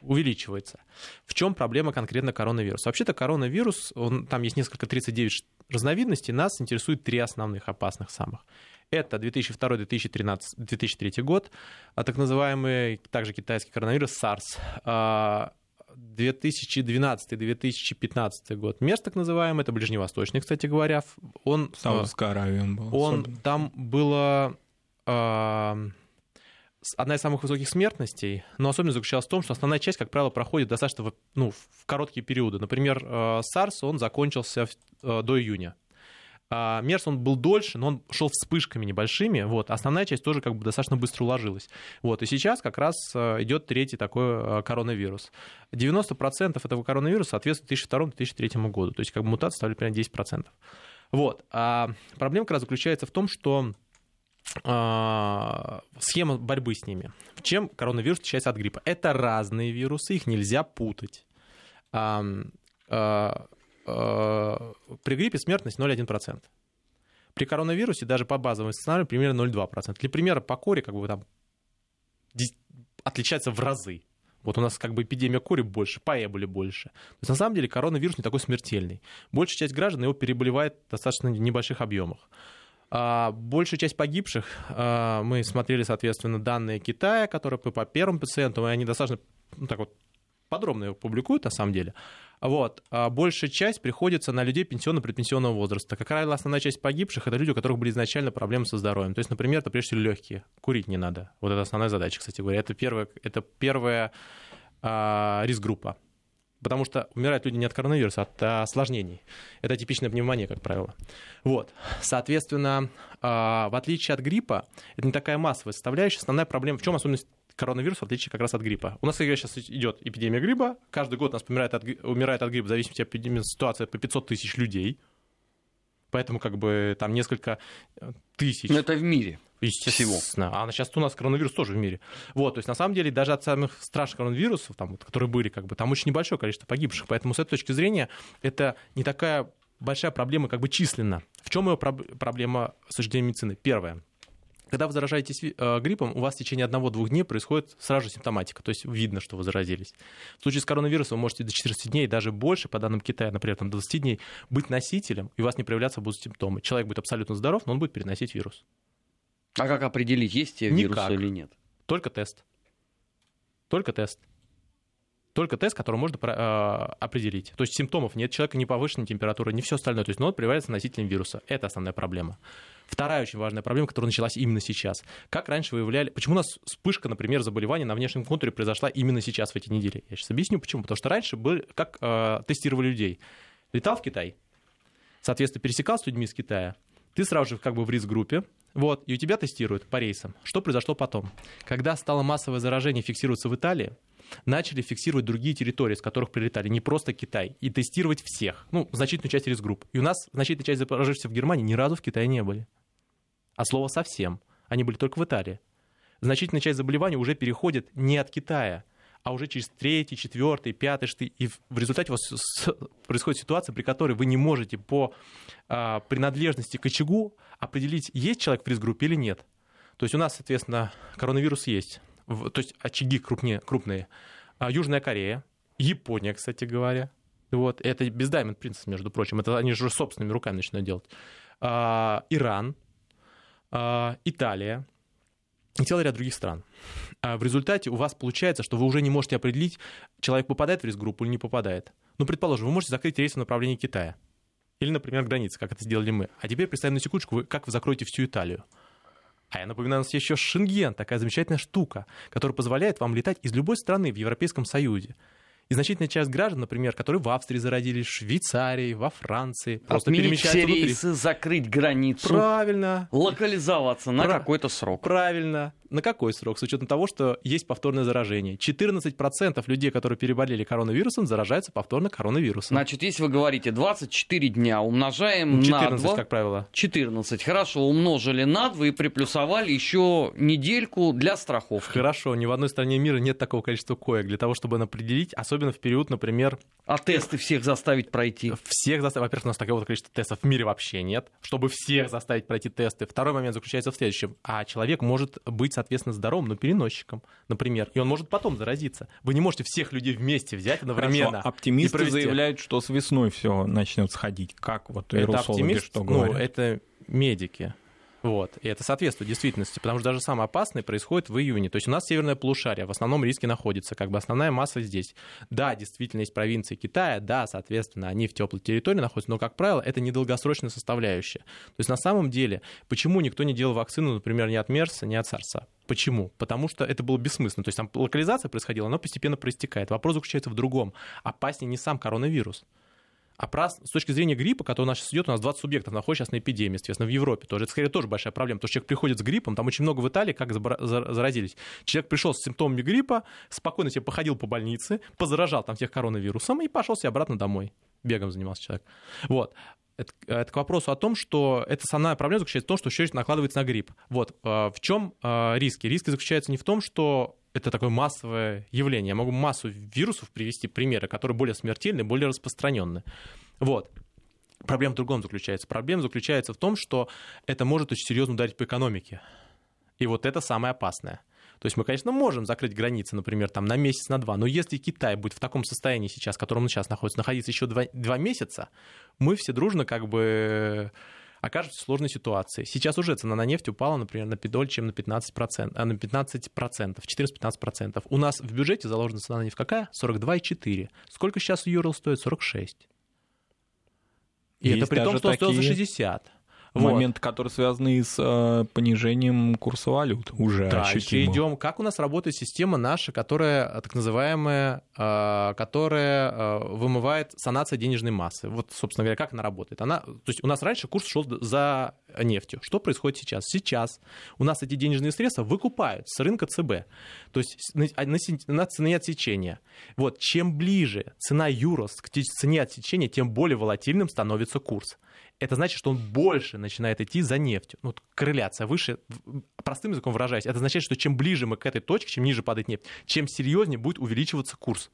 Speaker 3: увеличивается. В чем проблема конкретно коронавируса? Вообще-то коронавирус, он, там есть несколько 39 разновидностей, нас интересует три основных опасных самых. Это 2002-2003 год, а так называемый также китайский коронавирус SARS. 2012-2015 а, год. Мерс, так называемый, это ближневосточный, кстати говоря. Он,
Speaker 1: Саудовская Аравия он был.
Speaker 3: Он, особенно. там было а, одна из самых высоких смертностей, но особенность заключалась в том, что основная часть, как правило, проходит достаточно в, ну, в короткие периоды. Например, а, SARS, он закончился до июня. А, Мерс, он был дольше, но он шел вспышками небольшими, вот, основная часть тоже как бы достаточно быстро уложилась. Вот, и сейчас как раз э, идет третий такой э, коронавирус. 90% этого коронавируса соответствует 2002-2003 году, то есть как бы мутация составляет примерно 10%. Вот, а проблема как раз заключается в том, что а, схема борьбы с ними. Чем коронавирус отличается от гриппа? Это разные вирусы, их нельзя путать. Э, при гриппе смертность 0,1%. При коронавирусе даже по базовому сценарию примерно 0,2%. Для примера по коре как бы там отличается в разы. Вот у нас как бы эпидемия кори больше, по эболе больше. То есть на самом деле коронавирус не такой смертельный. Большая часть граждан его переболевает в достаточно небольших объемах. А большая часть погибших, а, мы смотрели, соответственно, данные Китая, которые по первым пациентам, и они достаточно ну, так вот, подробно его публикуют на самом деле. Вот. А большая часть приходится на людей пенсионно-предпенсионного возраста. Как правило, основная часть погибших — это люди, у которых были изначально проблемы со здоровьем. То есть, например, это прежде всего легкие. Курить не надо. Вот это основная задача, кстати говоря. Это первая, это первая а, риск-группа. Потому что умирают люди не от коронавируса, а от осложнений. Это типичная пневмония, как правило. Вот. Соответственно, а, в отличие от гриппа, это не такая массовая составляющая. Основная проблема, в чем особенность коронавирус, в отличие как раз от гриппа. У нас сейчас идет эпидемия гриппа. Каждый год у нас умирает от, умирает от гриппа, в зависимости от эпидемии, ситуации, по 500 тысяч людей. Поэтому как бы там несколько э, тысяч.
Speaker 2: Но это в мире.
Speaker 3: Естественно. Всего. А сейчас у нас коронавирус тоже в мире. Вот, то есть на самом деле даже от самых страшных коронавирусов, там, вот, которые были, как бы, там очень небольшое количество погибших. Поэтому с этой точки зрения это не такая большая проблема как бы численно. В чем ее проблема с зрения медицины? Первое когда вы заражаетесь э, гриппом, у вас в течение одного-двух дней происходит сразу же симптоматика, то есть видно, что вы заразились. В случае с коронавирусом вы можете до 14 дней, даже больше, по данным Китая, например, там, до 20 дней, быть носителем, и у вас не проявляться будут симптомы. Человек будет абсолютно здоров, но он будет переносить вирус.
Speaker 2: А как определить, есть те вирусы или нет?
Speaker 3: Только тест. Только тест. Только тест, который можно э, определить. То есть симптомов нет, человека не повышенная температура, не все остальное. То есть, но он проявляется носителем вируса. Это основная проблема. Вторая очень важная проблема, которая началась именно сейчас. Как раньше выявляли... Почему у нас вспышка, например, заболевания на внешнем контуре произошла именно сейчас, в эти недели? Я сейчас объясню, почему. Потому что раньше были... как э, тестировали людей? Летал в Китай, соответственно, пересекал с людьми из Китая, ты сразу же как бы в риск-группе, вот, и у тебя тестируют по рейсам. Что произошло потом? Когда стало массовое заражение фиксироваться в Италии, начали фиксировать другие территории, с которых прилетали, не просто Китай, и тестировать всех, ну, значительную часть риск-групп. И у нас значительная часть заражившихся в Германии ни разу в Китае не были. А слово совсем. Они были только в Италии. Значительная часть заболеваний уже переходит не от Китая, а уже через третий, четвертый, пятый, шестый. И в результате у вас происходит ситуация, при которой вы не можете по а, принадлежности к очагу определить, есть человек в риск-группе или нет. То есть у нас, соответственно, коронавирус есть. То есть очаги крупнее, крупные. А Южная Корея, Япония, кстати говоря. Вот. Это без Diamond Princess, между прочим. Это они же собственными руками начинают делать. Иран, Италия и целый ряд других стран. А в результате у вас получается, что вы уже не можете определить, человек попадает в риск-группу или не попадает. Ну, предположим, вы можете закрыть рейс в направлении Китая. Или, например, границы, как это сделали мы. А теперь представим на секундочку, вы, как вы закроете всю Италию. А я напоминаю, у нас есть еще Шенген, такая замечательная штука, которая позволяет вам летать из любой страны в Европейском Союзе. И значительная часть граждан, например, которые в Австрии зародились, в Швейцарии, во Франции, просто Отменить перемещаются все
Speaker 2: внутри. рейсы, закрыть границу.
Speaker 3: Правильно.
Speaker 2: Локализоваться на Про... какой-то срок.
Speaker 3: Правильно. На какой срок? С учетом того, что есть повторное заражение. 14% людей, которые переболели коронавирусом, заражаются повторно коронавирусом.
Speaker 2: Значит, если вы говорите 24 дня, умножаем 14, на 2...
Speaker 3: как правило.
Speaker 2: 14. Хорошо, умножили на 2 и приплюсовали еще недельку для страховки.
Speaker 3: Хорошо, ни в одной стране мира нет такого количества коек для того, чтобы определить, особенно в период, например...
Speaker 2: А тесты всех заставить пройти?
Speaker 3: Всех заставить. Во-первых, у нас такого количества тестов в мире вообще нет, чтобы всех заставить пройти тесты. Второй момент заключается в следующем. А человек может быть соответственно, здоровым, но переносчиком, например. И он может потом заразиться. Вы не можете всех людей вместе взять одновременно.
Speaker 1: Хорошо. Оптимисты заявляют, что с весной все начнет сходить. Как вот вирусологи
Speaker 3: это
Speaker 1: что говорят?
Speaker 3: Ну, это медики. Вот. И это соответствует действительности, потому что даже самое опасное происходит в июне. То есть у нас северное полушарие, в основном риски находятся, как бы основная масса здесь. Да, действительно есть провинции Китая, да, соответственно, они в теплой территории находятся, но, как правило, это недолгосрочная составляющая. То есть на самом деле, почему никто не делал вакцину, например, ни от МЕРСа, ни от САРСа? Почему? Потому что это было бессмысленно. То есть там локализация происходила, она постепенно проистекает. Вопрос заключается в другом. Опаснее не сам коронавирус. А про, с точки зрения гриппа, который у нас сейчас идет, у нас 20 субъектов находится сейчас на эпидемии, естественно, в Европе тоже. Это, скорее, тоже большая проблема, потому что человек приходит с гриппом, там очень много в Италии, как заразились. Человек пришел с симптомами гриппа, спокойно себе походил по больнице, позаражал там всех коронавирусом и пошел себе обратно домой. Бегом занимался человек. Вот. Это, это к вопросу о том, что эта основная проблема заключается в том, что еще накладывается на грипп. Вот. Э, в чем э, риски? Риски заключаются не в том, что это такое массовое явление. Я могу массу вирусов привести примеры, которые более смертельны, более распространенные. Вот. Проблема в другом заключается. Проблема заключается в том, что это может очень серьезно ударить по экономике. И вот это самое опасное. То есть мы, конечно, можем закрыть границы, например, там, на месяц, на два, но если Китай будет в таком состоянии сейчас, в котором он сейчас находится, находиться еще два, два месяца, мы все дружно как бы окажемся в сложной ситуации. Сейчас уже цена на нефть упала, например, на педоль, чем на 15%, а на 15%, 14-15%. У нас в бюджете заложена цена на нефть какая? 42,4. Сколько сейчас Юрл стоит? 46. И Есть это при том, что он стоил за 60
Speaker 1: момент, который связаны с э, понижением курса валют уже
Speaker 3: Дальше ощутимо. идем. Как у нас работает система наша, которая так называемая, э, которая э, вымывает санация денежной массы? Вот, собственно говоря, как она работает? Она, то есть у нас раньше курс шел за нефтью. Что происходит сейчас? Сейчас у нас эти денежные средства выкупают с рынка ЦБ. То есть на, на, на цене отсечения. Вот, чем ближе цена юрос к цене отсечения, тем более волатильным становится курс это значит, что он больше начинает идти за нефтью. Ну, вот выше, простым языком выражаясь, это означает, что чем ближе мы к этой точке, чем ниже падает нефть, чем серьезнее будет увеличиваться курс.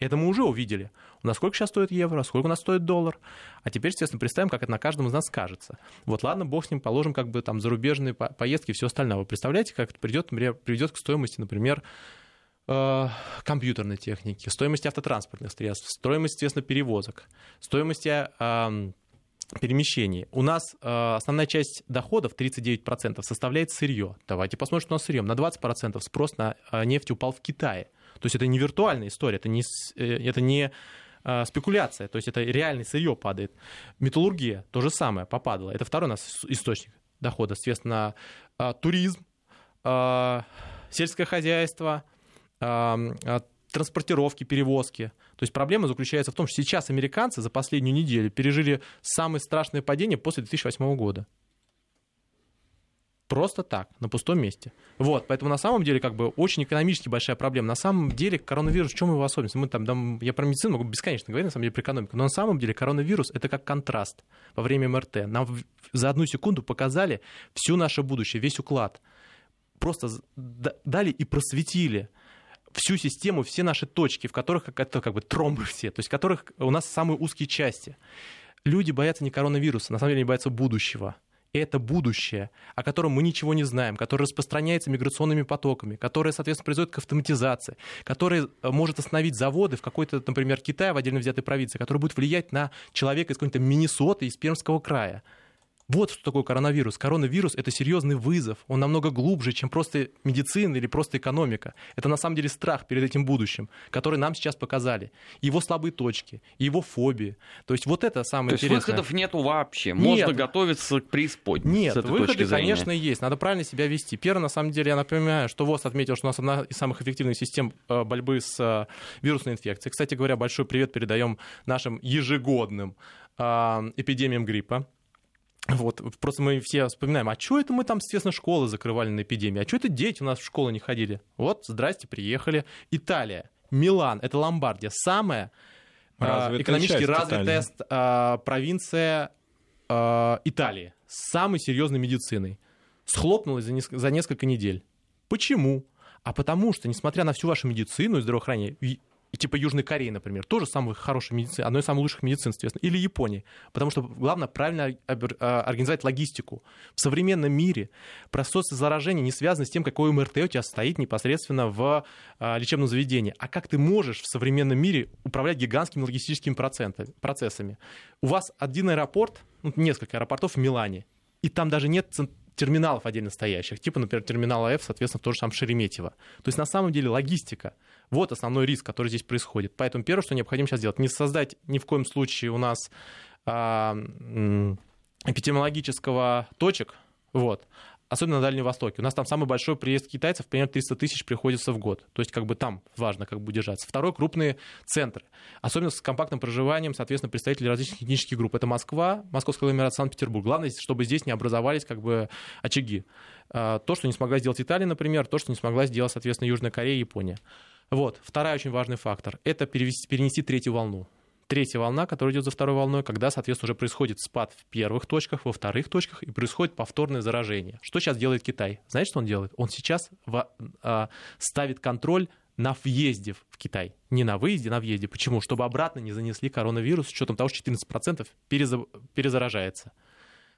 Speaker 3: Это мы уже увидели. У нас сколько сейчас стоит евро, сколько у нас стоит доллар. А теперь, естественно, представим, как это на каждом из нас скажется. Вот ладно, бог с ним, положим как бы там зарубежные поездки и все остальное. Вы представляете, как это придет, приведет к стоимости, например, э, компьютерной техники, стоимости автотранспортных средств, стоимости, естественно, перевозок, стоимости перемещений. У нас э, основная часть доходов, 39%, составляет сырье. Давайте посмотрим, что у нас сырьем. На 20% спрос на э, нефть упал в Китае. То есть это не виртуальная история, это не, э, это не э, спекуляция, то есть это реальное сырье падает. Металлургия то же самое попадала. Это второй у нас источник дохода. Соответственно, э, туризм, э, сельское хозяйство, э, транспортировки, перевозки. То есть проблема заключается в том, что сейчас американцы за последнюю неделю пережили самое страшное падение после 2008 года. Просто так, на пустом месте. Вот, поэтому на самом деле как бы очень экономически большая проблема. На самом деле коронавирус, в чем его особенность? Мы там, там, я про медицину могу бесконечно говорить, на самом деле, про экономику, но на самом деле коронавирус — это как контраст во время МРТ. Нам за одну секунду показали всю наше будущее, весь уклад. Просто дали и просветили всю систему, все наши точки, в которых это как бы тромбы все, то есть в которых у нас самые узкие части. Люди боятся не коронавируса, на самом деле они боятся будущего. И это будущее, о котором мы ничего не знаем, которое распространяется миграционными потоками, которое, соответственно, произойдет к автоматизации, которое э, может остановить заводы в какой-то, например, Китае, в отдельно взятой провинции, который будет влиять на человека из какой-то Миннесоты, из Пермского края. Вот что такое коронавирус. Коронавирус — это серьезный вызов. Он намного глубже, чем просто медицина или просто экономика. Это на самом деле страх перед этим будущим, который нам сейчас показали. Его слабые точки, его фобии. То есть вот это самое
Speaker 2: То
Speaker 3: интересное.
Speaker 2: есть выходов нету вообще. Можно нет, готовиться к преисподней.
Speaker 3: Нет, выходы, конечно, есть. Надо правильно себя вести. Первое, на самом деле, я напоминаю, что ВОЗ отметил, что у нас одна из самых эффективных систем э, борьбы с э, вирусной инфекцией. Кстати говоря, большой привет передаем нашим ежегодным а, эпидемиям гриппа. Вот, просто мы все вспоминаем, а что это мы там, естественно, школы закрывали на эпидемии, а что это дети у нас в школу не ходили? Вот, здрасте, приехали. Италия, Милан, это Ломбардия, самая Развитая экономически развитая а, провинция а, Италии с самой серьезной медициной. Схлопнулась за, неск- за несколько недель. Почему? А потому что, несмотря на всю вашу медицину и здравоохранение, и типа Южной Кореи, например, тоже самая хорошая медицина, одной из самых лучших медицин, соответственно, или Японии. Потому что главное правильно а, организовать логистику. В современном мире процессы заражения не связаны с тем, какой МРТ у тебя стоит непосредственно в а, лечебном заведении, а как ты можешь в современном мире управлять гигантскими логистическими процессами. У вас один аэропорт, ну, несколько аэропортов в Милане, и там даже нет терминалов отдельно стоящих, типа, например, терминала F, соответственно, тоже сам Шереметьево. То есть, на самом деле, логистика — вот основной риск, который здесь происходит. Поэтому первое, что необходимо сейчас сделать, не создать ни в коем случае у нас а, эпидемиологического точек, вот, особенно на Дальнем Востоке. У нас там самый большой приезд китайцев, примерно 300 тысяч приходится в год. То есть как бы там важно как бы держаться. Второй — крупные центры. Особенно с компактным проживанием, соответственно, представители различных этнических групп. Это Москва, Московская агломерация, Санкт-Петербург. Главное, чтобы здесь не образовались как бы очаги. А, то, что не смогла сделать Италия, например, то, что не смогла сделать, соответственно, Южная Корея и Япония. Вот. Второй очень важный фактор — это перевести, перенести третью волну. Третья волна, которая идет за второй волной, когда, соответственно, уже происходит спад в первых точках, во вторых точках, и происходит повторное заражение. Что сейчас делает Китай? Знаете, что он делает? Он сейчас в, а, ставит контроль на въезде в Китай. Не на выезде, на въезде. Почему? Чтобы обратно не занесли коронавирус, с учетом того, что 14% перезаражается.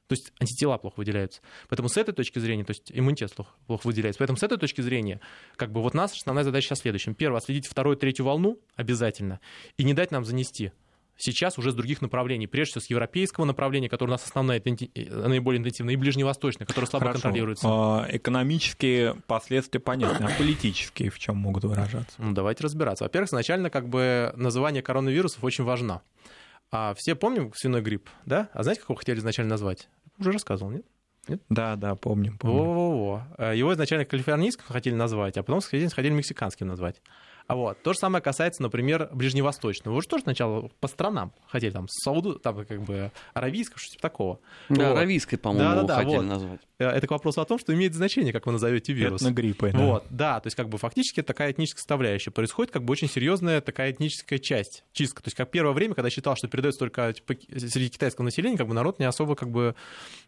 Speaker 3: То есть антитела плохо выделяются. Поэтому с этой точки зрения, то есть иммунитет плохо выделяется. Поэтому с этой точки зрения, как бы вот нас основная задача сейчас следующая. Первое, отследить вторую, третью волну обязательно и не дать нам занести сейчас уже с других направлений, прежде всего с европейского направления, которое у нас основное, наиболее интенсивное, и ближневосточное, которое слабо Хорошо. контролируется.
Speaker 1: А, экономические последствия понятны, а политические в чем могут выражаться?
Speaker 3: Ну, давайте разбираться. Во-первых, изначально как бы название коронавирусов очень важно. А все помним свиной грипп, да? А знаете, как его хотели изначально назвать? уже рассказывал, нет?
Speaker 1: Нет? Да, да, помним. помним.
Speaker 3: Во-во-во. Э, его изначально калифорнийским хотели назвать, а потом хотели мексиканским назвать. А вот. То же самое касается, например, Ближневосточного. Вы же тоже сначала по странам хотели, там, Сауду, там, как бы, аравийского, что-то типа такого.
Speaker 2: Да, вот. аравийской, по-моему, да, да, да, хотели вот. назвать.
Speaker 3: Э, это к вопросу о том, что имеет значение, как вы назовете вирус.
Speaker 1: Этногриппой,
Speaker 3: да. Вот, да, то есть, как бы, фактически такая этническая составляющая. Происходит, как бы, очень серьезная такая этническая часть, чистка. То есть, как первое время, когда считал, что передается только типа, среди китайского населения, как бы, народ не особо, как бы,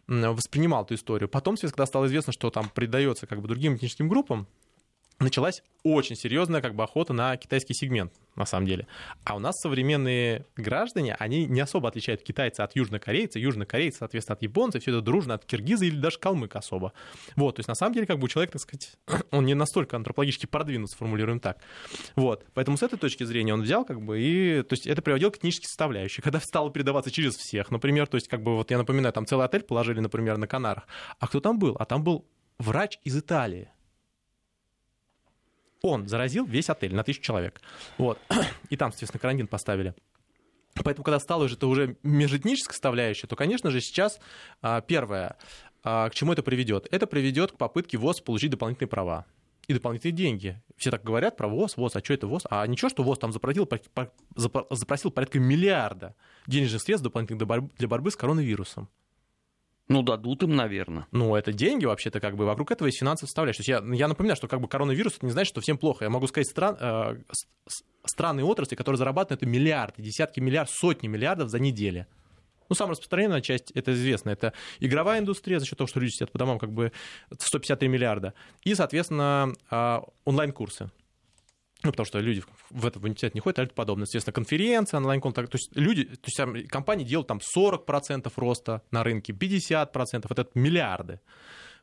Speaker 3: воспринимал эту историю. Потом, когда стало известно, что там придается, как бы, другим этническим группам, началась очень серьезная как бы охота на китайский сегмент, на самом деле. А у нас современные граждане, они не особо отличают китайца от южнокорейца, южнокорейца, соответственно, от японца, все это дружно от киргиза или даже калмык особо. Вот, то есть на самом деле как бы человек, так сказать, <clears throat> он не настолько антропологически продвинут, сформулируем так. Вот, поэтому с этой точки зрения он взял как бы и, то есть это приводило к этнической составляющей, <laughs> когда стало передаваться через всех, например, то есть как бы вот я напоминаю, там целый отель положили, например, на Канарах, а кто там был? А там был врач из Италии, он заразил весь отель на тысячу человек. Вот. <clears throat> И там, соответственно, карантин поставили. Поэтому, когда стало уже это уже межэтническая составляющая, то, конечно же, сейчас а, первое, а, к чему это приведет? Это приведет к попытке ВОЗ получить дополнительные права и дополнительные деньги. Все так говорят про ВОЗ, ВОЗ, а что это ВОЗ? А ничего, что ВОЗ там запросил, запросил порядка миллиарда денежных средств дополнительных для борьбы с коронавирусом.
Speaker 2: Ну, дадут им, наверное.
Speaker 3: Ну, это деньги вообще-то, как бы, вокруг этого есть финансовая составляющая. То есть я, я напоминаю, что как бы коронавирус, это не значит, что всем плохо. Я могу сказать стран, э, страны и отрасли, которые зарабатывают это миллиарды, десятки миллиардов, сотни миллиардов за неделю. Ну, самая распространенная часть, это известно, это игровая индустрия за счет того, что люди сидят по домам, как бы 153 миллиарда. И, соответственно, э, онлайн-курсы. Ну, потому что люди в этот университет не ходят, а подобное. Естественно, конференция, онлайн-контакт. То есть люди, то есть компании делают там 40% роста на рынке, 50%, это миллиарды.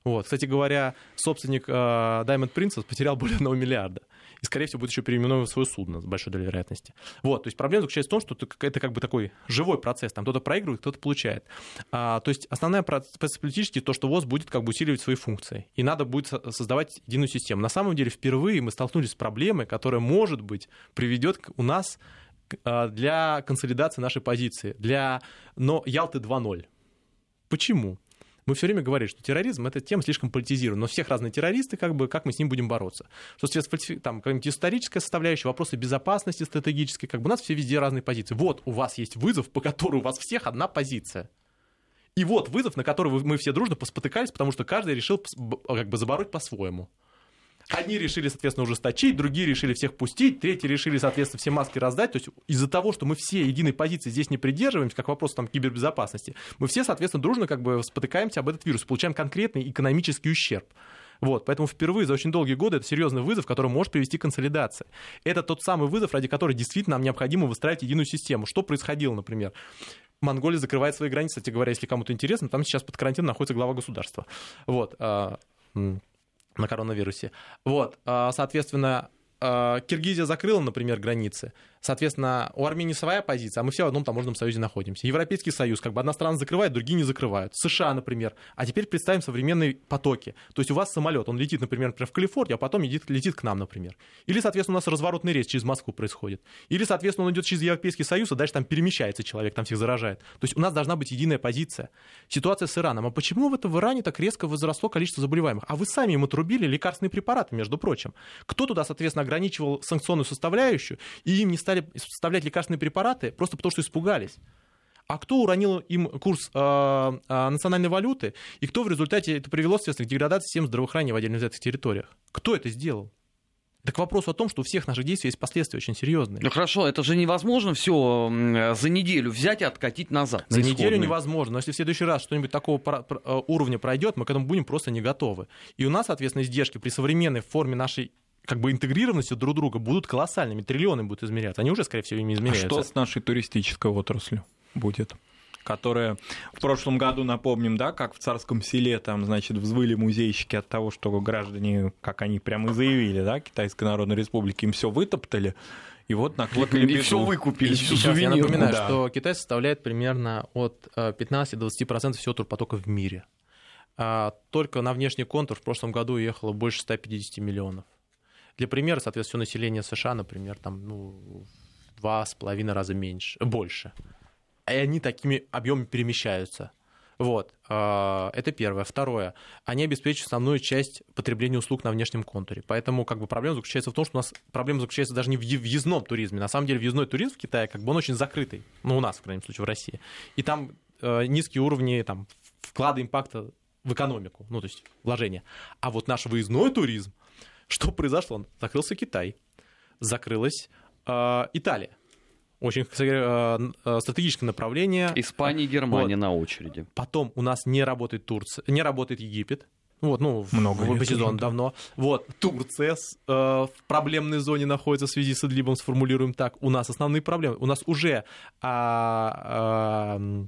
Speaker 3: Вот. Кстати говоря, собственник э, Diamond Princess потерял более 1 миллиарда. И, скорее всего, будет еще переименовывать свое судно с большой долей вероятности. Вот, то есть проблема заключается в том, что это как бы такой живой процесс, там кто-то проигрывает, кто-то получает. А, то есть основная процесс политический то, что ВОЗ будет как бы усиливать свои функции, и надо будет создавать единую систему. На самом деле впервые мы столкнулись с проблемой, которая, может быть, приведет у нас а, для консолидации нашей позиции, для но Ялты 2.0. Почему? Мы все время говорим, что терроризм — это тема слишком политизирована, но всех разные террористы, как бы, как мы с ним будем бороться. Что соответственно, там какая-нибудь историческая составляющая, вопросы безопасности стратегической, как бы у нас все везде разные позиции. Вот у вас есть вызов, по которому у вас всех одна позиция. И вот вызов, на который мы все дружно поспотыкались, потому что каждый решил как бы забороть по-своему. Одни решили, соответственно, ужесточить, другие решили всех пустить, третьи решили, соответственно, все маски раздать. То есть из-за того, что мы все единой позиции здесь не придерживаемся, как вопрос там кибербезопасности, мы все, соответственно, дружно как бы спотыкаемся об этот вирус, получаем конкретный экономический ущерб. Вот, поэтому впервые за очень долгие годы это серьезный вызов, который может привести к консолидации. Это тот самый вызов, ради которого действительно нам необходимо выстраивать единую систему. Что происходило, например? Монголия закрывает свои границы, кстати говоря, если кому-то интересно, там сейчас под карантином находится глава государства. Вот. На коронавирусе. Вот, а, соответственно, а, Киргизия закрыла, например, границы. Соответственно, у Армении своя позиция, а мы все в одном таможенном союзе находимся. Европейский союз, как бы одна страна закрывает, другие не закрывают. США, например. А теперь представим современные потоки. То есть у вас самолет, он летит, например, в Калифорнию, а потом летит, летит к нам, например. Или, соответственно, у нас разворотный рейс через Москву происходит. Или, соответственно, он идет через Европейский союз, а дальше там перемещается человек, там всех заражает. То есть у нас должна быть единая позиция. Ситуация с Ираном. А почему в этом в Иране так резко возросло количество заболеваемых? А вы сами им отрубили лекарственные препараты, между прочим. Кто туда, соответственно, ограничивал санкционную составляющую, и им не стали вставлять лекарственные препараты просто потому, что испугались. А кто уронил им курс э, э, национальной валюты, и кто в результате это привело, соответственно, к деградации систем здравоохранения в отдельно взятых территориях? Кто это сделал? Так вопрос о том, что у всех наших действий есть последствия очень серьезные.
Speaker 2: Ну хорошо, это же невозможно все за неделю взять и откатить назад.
Speaker 3: За неделю невозможно. Но если в следующий раз что-нибудь такого э, уровня пройдет, мы к этому будем просто не готовы. И у нас, соответственно, издержки при современной форме нашей как бы интегрированностью друг друга будут колоссальными, триллионы будут измеряться. Они уже, скорее всего, ими измеряются.
Speaker 1: А что с нашей туристической отраслью будет? которая в прошлом году, напомним, да, как в Царском селе там, значит, взвыли музейщики от того, что граждане, как они прямо и заявили, да, Китайской Народной Республики, им все вытоптали, и вот накликали.
Speaker 2: И все выкупили,
Speaker 3: всю Сейчас я напоминаю, да. что Китай составляет примерно от 15 до 20% всего турпотока в мире. А только на внешний контур в прошлом году уехало больше 150 миллионов. Для примера, соответственно, население США, например, там, ну, два с половиной раза меньше, больше. И они такими объемами перемещаются. Вот, а, это первое. Второе, они обеспечивают основную часть потребления услуг на внешнем контуре. Поэтому как бы проблема заключается в том, что у нас проблема заключается даже не в въездном туризме. На самом деле въездной туризм в Китае как бы он очень закрытый. Ну, у нас, в крайнем случае, в России. И там э, низкие уровни там, вклада импакта в экономику, ну, то есть вложения. А вот наш выездной туризм, что произошло? Закрылся Китай, закрылась э, Италия. Очень э, э, стратегическое направление.
Speaker 2: Испания и Германия вот. на очереди.
Speaker 3: Потом у нас не работает Турция, не работает Египет. Вот, ну, Много в, в сезон давно. Вот, Турция с, э, в проблемной зоне находится в связи с Идлибом, сформулируем так. У нас основные проблемы. У нас уже а, а,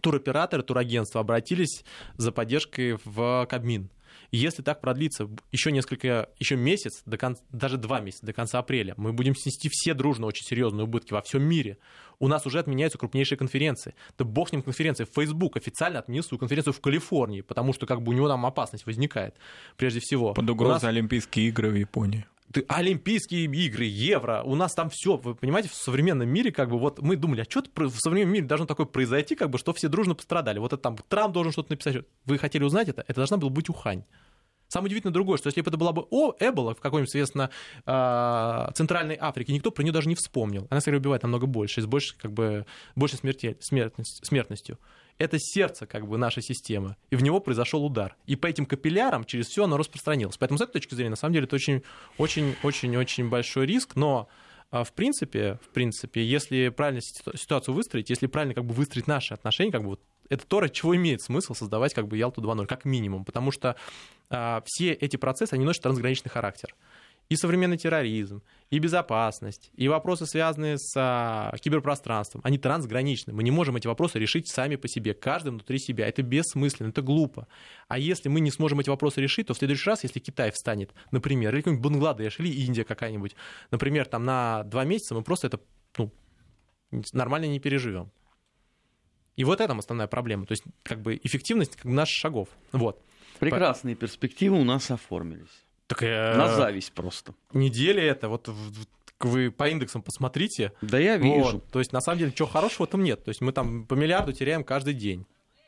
Speaker 3: туроператоры, турагентства обратились за поддержкой в Кабмин. Если так продлится еще несколько, еще месяц, до кон... даже два месяца, до конца апреля, мы будем снести все дружно очень серьезные убытки во всем мире. У нас уже отменяются крупнейшие конференции. Да бог с ним конференции. Facebook официально отменил свою конференцию в Калифорнии, потому что как бы у него там опасность возникает, прежде всего.
Speaker 1: Под угрозой нас... Олимпийские игры в Японии.
Speaker 3: Олимпийские игры, евро, у нас там все, вы понимаете, в современном мире, как бы, вот мы думали, а что в современном мире должно такое произойти, как бы, что все дружно пострадали. Вот это там Трамп должен что-то написать. Вы хотели узнать это? Это должна была быть Ухань. Самое удивительное другое, что если бы это была бы О, Эбола в какой-нибудь, соответственно, а, Центральной Африке, никто про нее даже не вспомнил. Она, скорее, убивает намного больше, с больше, как бы, больше смерти, смертностью это сердце как бы нашей системы, и в него произошел удар. И по этим капиллярам через все оно распространилось. Поэтому с этой точки зрения, на самом деле, это очень, очень, очень, очень большой риск, но а, в принципе, в принципе, если правильно ситуацию выстроить, если правильно как бы выстроить наши отношения, как бы вот это то, ради чего имеет смысл создавать как бы Ялту 2.0, как минимум, потому что все эти процессы, они носят трансграничный характер. и современный терроризм, и безопасность, и вопросы, связанные с а, киберпространством, они трансграничны. Мы не можем эти вопросы решить сами по себе, каждый внутри себя. Это бессмысленно, это глупо. А если мы не сможем эти вопросы решить, то в следующий раз, если Китай встанет, например, или какой-нибудь Бангладеш, или Индия какая-нибудь, например, там на два месяца мы просто это ну, нормально не переживем. И вот это основная проблема. То есть, как бы, эффективность наших шагов. Вот.
Speaker 2: Прекрасные перспективы у нас оформились.
Speaker 3: Так, э,
Speaker 2: На зависть просто.
Speaker 3: Неделя это, вот вы по индексам посмотрите.
Speaker 2: Да я вижу.
Speaker 3: Вот, то есть, на самом деле, чего хорошего там нет. То есть, мы там по миллиарду теряем каждый день,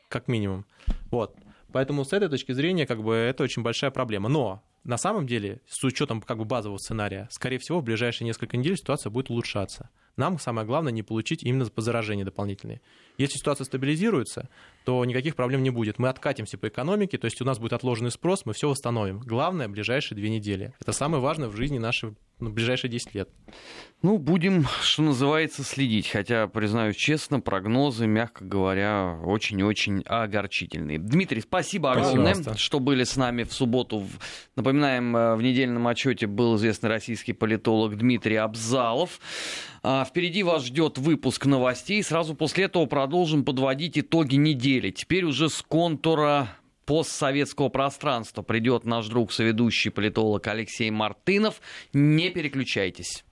Speaker 3: как минимум. Вот. Поэтому с этой точки зрения, как бы, это очень большая проблема. Но на самом деле, с учетом как бы базового сценария, скорее всего, в ближайшие несколько недель ситуация будет улучшаться. Нам самое главное не получить именно заражения дополнительные. Если ситуация стабилизируется, то никаких проблем не будет. Мы откатимся по экономике, то есть у нас будет отложенный спрос, мы все восстановим. Главное, ближайшие две недели. Это самое важное в жизни нашей на ближайшие 10 лет?
Speaker 2: Ну, будем, что называется, следить. Хотя, признаюсь честно, прогнозы, мягко говоря, очень-очень огорчительные. Дмитрий, спасибо огромное, спасибо. что были с нами в субботу. Напоминаем, э, в недельном отчете был известный российский политолог Дмитрий Абзалов. А, впереди вас ждет выпуск новостей. Сразу после этого продолжим подводить итоги недели. Теперь уже с контура постсоветского пространства придет наш друг, соведущий политолог Алексей Мартынов. Не переключайтесь.